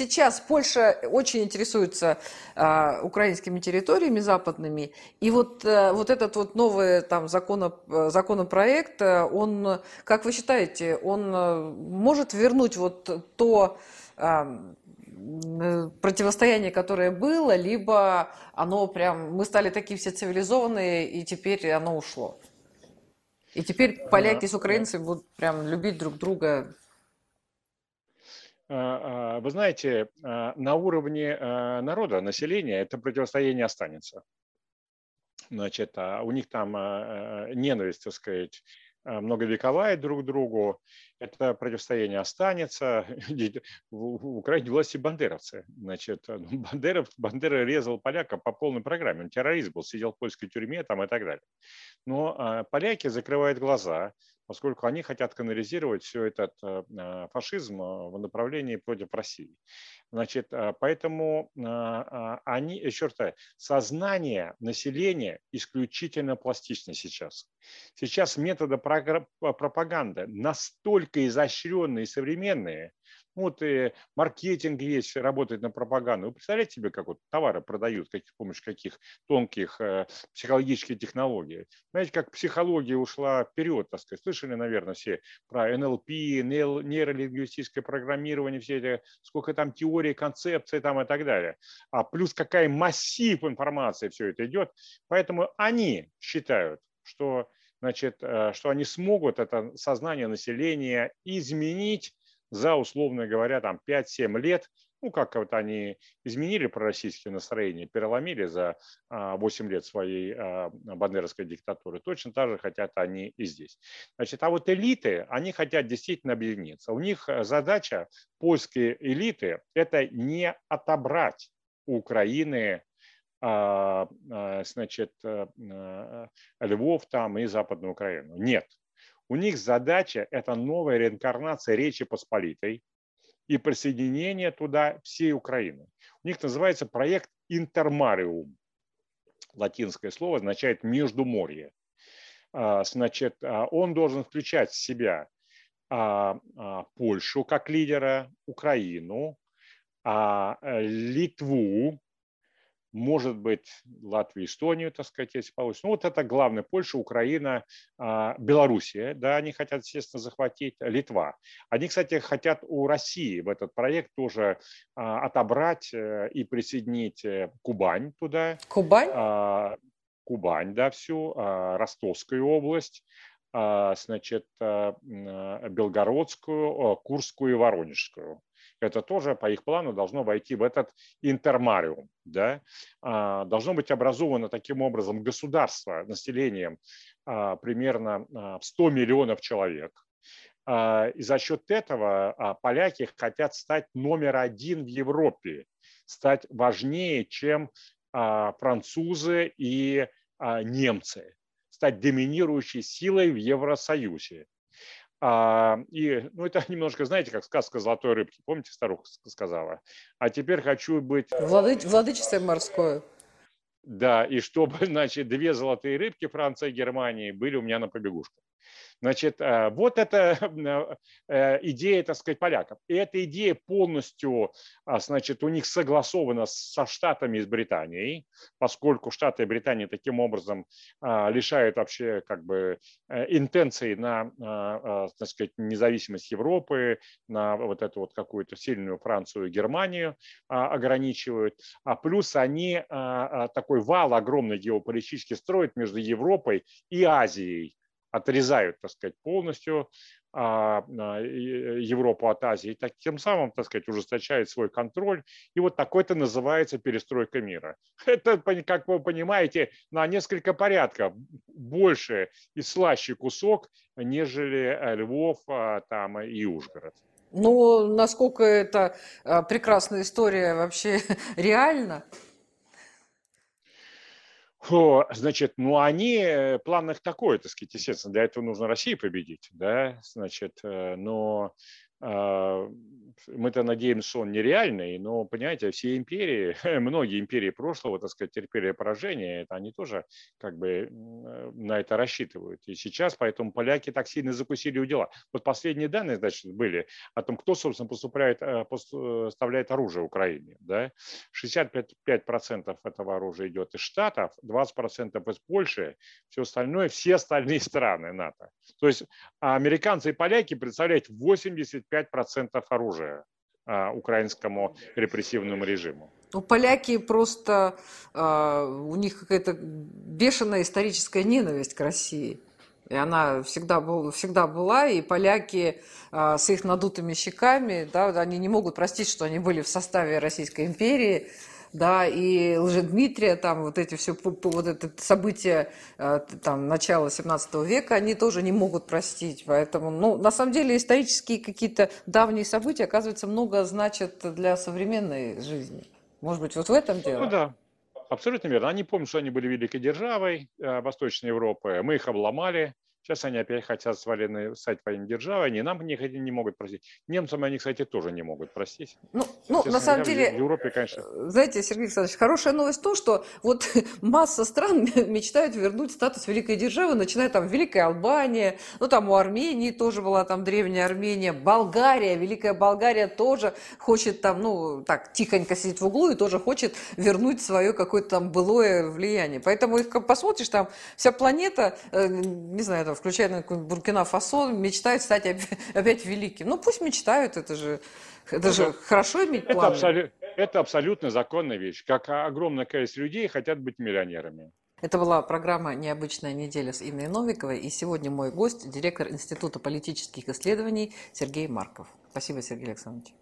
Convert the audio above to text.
сейчас Польша очень интересуется а, украинскими территориями западными, и вот, а, вот этот вот новый там законо, законопроект, он, как вы считаете, он может вернуть вот то а, противостояние, которое было, либо оно прям, мы стали такие все цивилизованные, и теперь оно ушло? И теперь поляки с украинцами будут прям любить друг друга а, а, вы знаете, а, на уровне народа, населения это противостояние останется. Значит, у них там ненависть, так сказать, многовековая друг к другу. Это противостояние останется. В Украине власти бандеровцы. Значит, ну, Бандеров, Бандера резал поляка по полной программе. Он террорист был, сидел в польской тюрьме там и так далее. Но поляки закрывают глаза поскольку они хотят канализировать все этот э, э, фашизм э, в направлении против России. Значит, поэтому они, еще раз, сознание населения исключительно пластично сейчас. Сейчас методы пропаганды настолько изощренные и современные, вот и маркетинг весь работает на пропаганду. Вы представляете себе, как вот товары продают, как, с помощью каких тонких э, психологических технологий. Знаете, как психология ушла вперед, так сказать. Слышали, наверное, все про НЛП, нейролингвистическое программирование, все это, сколько там теорий, концепций там и так далее. А плюс какая массив информации все это идет. Поэтому они считают, что значит, э, что они смогут это сознание населения изменить за, условно говоря, там 5-7 лет, ну, как вот они изменили пророссийские настроения, переломили за 8 а, лет своей а, бандеровской диктатуры, точно так же хотят они и здесь. Значит, а вот элиты, они хотят действительно объединиться. У них э, задача, польские элиты, это не отобрать у Украины а, значит, э, э, Львов там и Западную Украину. Нет. У них задача – это новая реинкарнация Речи Посполитой и присоединение туда всей Украины. У них называется проект «Интермариум». Латинское слово означает «междуморье». А, значит, а, он должен включать в себя а, Польшу как лидера, Украину, Литву, может быть, Латвию, Эстонию, так сказать, если получится. Ну, вот это главное. Польша, Украина, а, Белоруссия, да, они хотят, естественно, захватить, Литва. Они, кстати, хотят у России в этот проект тоже а, отобрать э, и присоединить э, Кубань туда. Кубань? А, Кубань, да, всю, Ростовскую область, значит, Белгородскую, Курскую и Воронежскую это тоже по их плану должно войти в этот интермариум. Да? А, должно быть образовано таким образом государство населением а, примерно 100 а, миллионов человек. И за счет этого поляки хотят стать номер один в Европе, стать важнее, чем французы и немцы, стать доминирующей силой в Евросоюзе. А, и, ну, это немножко, знаете, как сказка «Золотой рыбки». Помните, старуха сказала? А теперь хочу быть... Владыч... Владычество морское. Да, и чтобы, значит, две золотые рыбки Франции и Германии были у меня на побегушках. Значит, э, вот эта э, идея, так сказать, поляков. И эта идея полностью, а, значит, у них согласована со Штатами и с Британией, поскольку Штаты и Британия таким образом а, лишают вообще как бы э, интенции на, а, так сказать, независимость Европы, на вот эту вот какую-то сильную Францию и Германию ограничивают. А плюс они такой вал огромный геополитический строят между Европой и Азией отрезают, так сказать, полностью а, Европу от Азии, так, тем самым, так сказать, ужесточает свой контроль. И вот такой-то называется перестройка мира. Это, как вы понимаете, на несколько порядков больше и слаще кусок, нежели э, Львов а, там, и Ужгород. Ну, насколько это а, прекрасная история вообще реально? Значит, ну они, э, план их такой, так сказать, естественно, для этого нужно России победить, да, значит, э, но мы-то надеемся, что он нереальный, но, понимаете, все империи, многие империи прошлого, так сказать, терпели поражение, это они тоже как бы на это рассчитывают. И сейчас поэтому поляки так сильно закусили у дела. Вот последние данные, значит, были о том, кто, собственно, поступает, поставляет оружие Украине. Да? 65% этого оружия идет из Штатов, 20% из Польши, все остальное, все остальные страны НАТО. То есть американцы и поляки представляют 85% оружия а, украинскому репрессивному режиму. Ну, поляки просто, а, у них какая-то бешеная историческая ненависть к России. И она всегда, был, всегда была, и поляки а, с их надутыми щеками, да, они не могут простить, что они были в составе Российской империи, да, и Лжедмитрия, там вот эти все, вот это события э, там начала 17 века, они тоже не могут простить, поэтому, ну, на самом деле исторические какие-то давние события, оказывается, много значат для современной жизни. Может быть, вот в этом дело? Ну да, абсолютно верно. Они помнят, что они были великой державой э, Восточной Европы, мы их обломали, Сейчас они опять хотят с Валеной стать военной державой, они нам не, не могут простить. Немцам они, кстати, тоже не могут простить. Ну, ну на самом деле, в Европе, конечно... Знаете, Сергей Александрович, хорошая новость в том, что вот масса стран мечтают вернуть статус великой державы, начиная там Великая Албания, ну там у Армении тоже была там древняя Армения, Болгария, Великая Болгария тоже хочет там, ну так, тихонько сидеть в углу и тоже хочет вернуть свое какое-то там былое влияние. Поэтому их посмотришь, там вся планета, э, не знаю, там, включая Буркина-Фасо, мечтают стать опять великим. Ну, пусть мечтают, это же, это ну, же хорошо иметь планы. Это, абсолю, это абсолютно законная вещь. Как огромное количество людей хотят быть миллионерами. Это была программа «Необычная неделя» с Инной Новиковой. И сегодня мой гость – директор Института политических исследований Сергей Марков. Спасибо, Сергей Александрович.